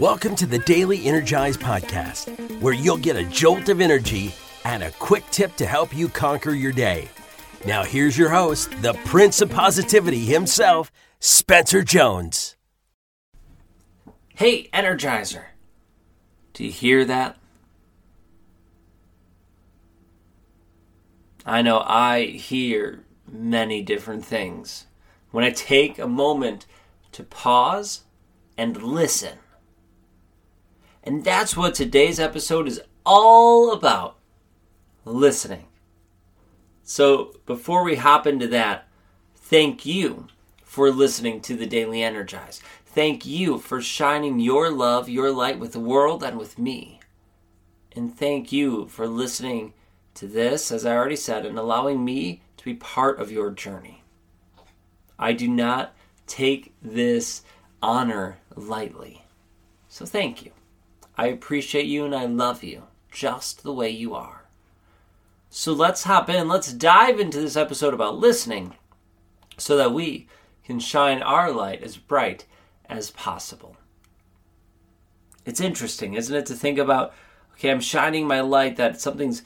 Welcome to the Daily Energize Podcast, where you'll get a jolt of energy and a quick tip to help you conquer your day. Now, here's your host, the Prince of Positivity himself, Spencer Jones. Hey, Energizer. Do you hear that? I know I hear many different things. When I take a moment to pause and listen. And that's what today's episode is all about listening. So, before we hop into that, thank you for listening to the Daily Energize. Thank you for shining your love, your light with the world and with me. And thank you for listening to this, as I already said, and allowing me to be part of your journey. I do not take this honor lightly. So thank you. I appreciate you and I love you just the way you are. So let's hop in. Let's dive into this episode about listening so that we can shine our light as bright as possible. It's interesting, isn't it, to think about okay, I'm shining my light that something's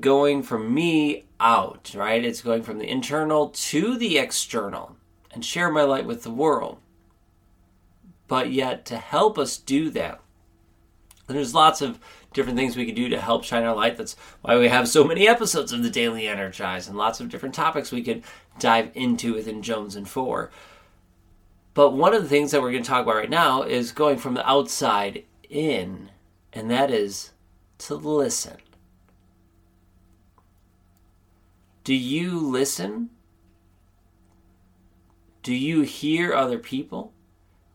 going from me out, right? It's going from the internal to the external and share my light with the world. But yet, to help us do that, there's lots of different things we can do to help shine our light. That's why we have so many episodes of the Daily Energize and lots of different topics we could dive into within Jones and Four. But one of the things that we're going to talk about right now is going from the outside in, and that is to listen. Do you listen? Do you hear other people,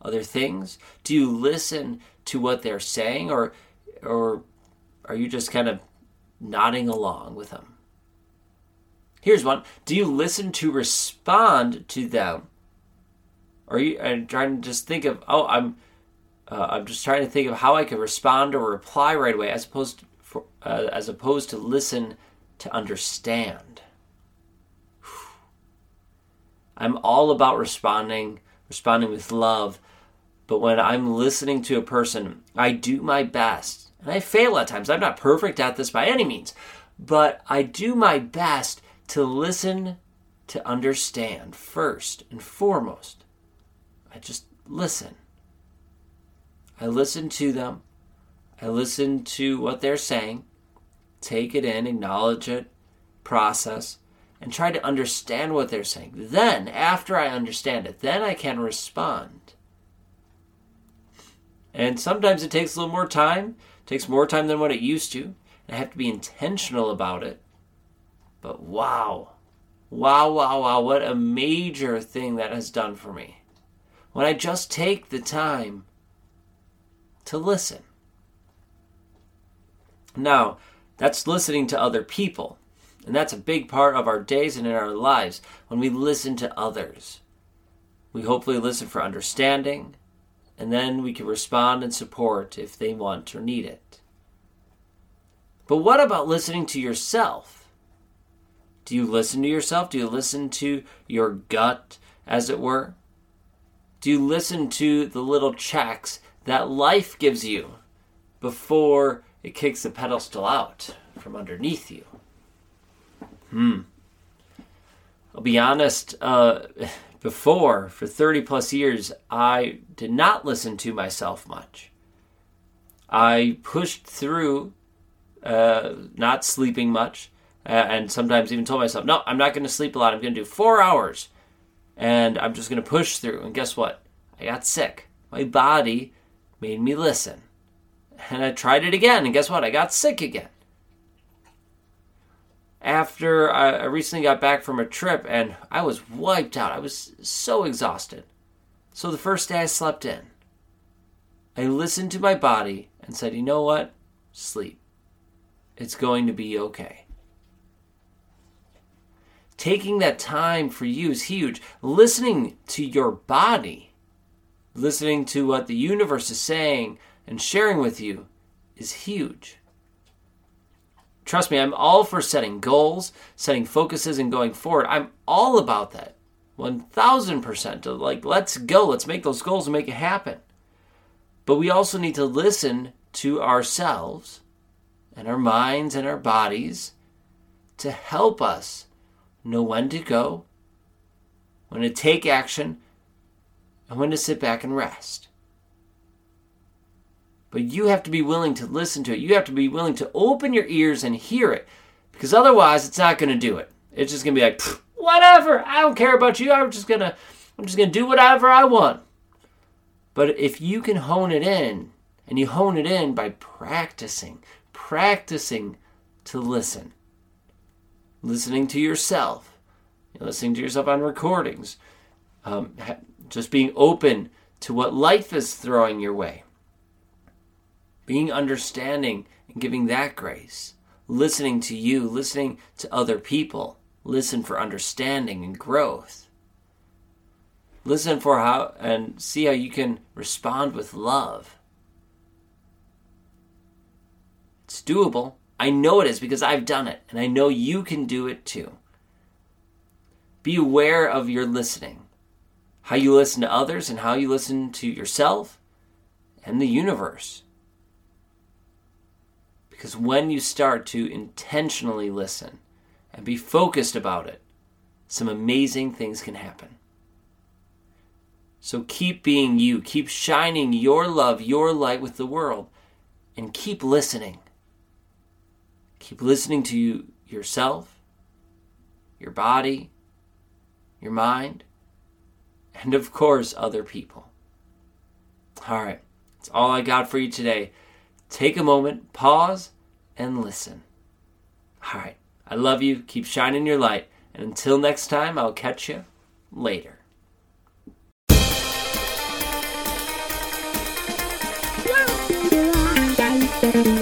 other things? Do you listen to what they're saying, or, or are you just kind of nodding along with them? Here's one. Do you listen to respond to them? Are you I'm trying to just think of, oh, I'm, uh, I'm just trying to think of how I could respond or reply right away, as opposed to, for, uh, as opposed to listen to understand. I'm all about responding, responding with love. But when I'm listening to a person, I do my best. And I fail at times. I'm not perfect at this by any means. But I do my best to listen to understand first and foremost. I just listen. I listen to them. I listen to what they're saying, take it in, acknowledge it, process, and try to understand what they're saying. Then, after I understand it, then I can respond. And sometimes it takes a little more time, it takes more time than what it used to. I have to be intentional about it. But wow, wow, wow, wow, what a major thing that has done for me. When I just take the time to listen. Now, that's listening to other people. And that's a big part of our days and in our lives when we listen to others. We hopefully listen for understanding, and then we can respond and support if they want or need it. But what about listening to yourself? Do you listen to yourself? Do you listen to your gut, as it were? Do you listen to the little checks that life gives you before it kicks the pedestal out from underneath you? Hmm. I'll be honest, uh, before, for 30 plus years, I did not listen to myself much. I pushed through uh, not sleeping much, uh, and sometimes even told myself, no, I'm not going to sleep a lot. I'm going to do four hours, and I'm just going to push through. And guess what? I got sick. My body made me listen. And I tried it again, and guess what? I got sick again after I recently got back from a trip and I was wiped out. I was so exhausted. So the first day I slept in, I listened to my body and said, you know what? Sleep. It's going to be okay. Taking that time for you is huge. Listening to your body, listening to what the universe is saying and sharing with you is huge. Trust me, I'm all for setting goals, setting focuses, and going forward. I'm all about that. 1000% like, let's go, let's make those goals and make it happen. But we also need to listen to ourselves and our minds and our bodies to help us know when to go, when to take action, and when to sit back and rest. But you have to be willing to listen to it. You have to be willing to open your ears and hear it because otherwise it's not going to do it. It's just going to be like, whatever, I don't care about you. I'm just going to I'm just going to do whatever I want. But if you can hone it in, and you hone it in by practicing, practicing to listen, listening to yourself, listening to yourself on recordings, um, just being open to what life is throwing your way, being understanding and giving that grace, listening to you, listening to other people, listen for understanding and growth. Listen for how and see how you can respond with love. It's doable. I know it is because I've done it, and I know you can do it too. Be aware of your listening, how you listen to others, and how you listen to yourself and the universe. Because when you start to intentionally listen and be focused about it, some amazing things can happen. So keep being you, keep shining your love, your light with the world, and keep listening. Keep listening to you, yourself, your body, your mind, and of course, other people. All right, that's all I got for you today. Take a moment, pause, and listen. All right, I love you. Keep shining your light. And until next time, I'll catch you later. Thank you.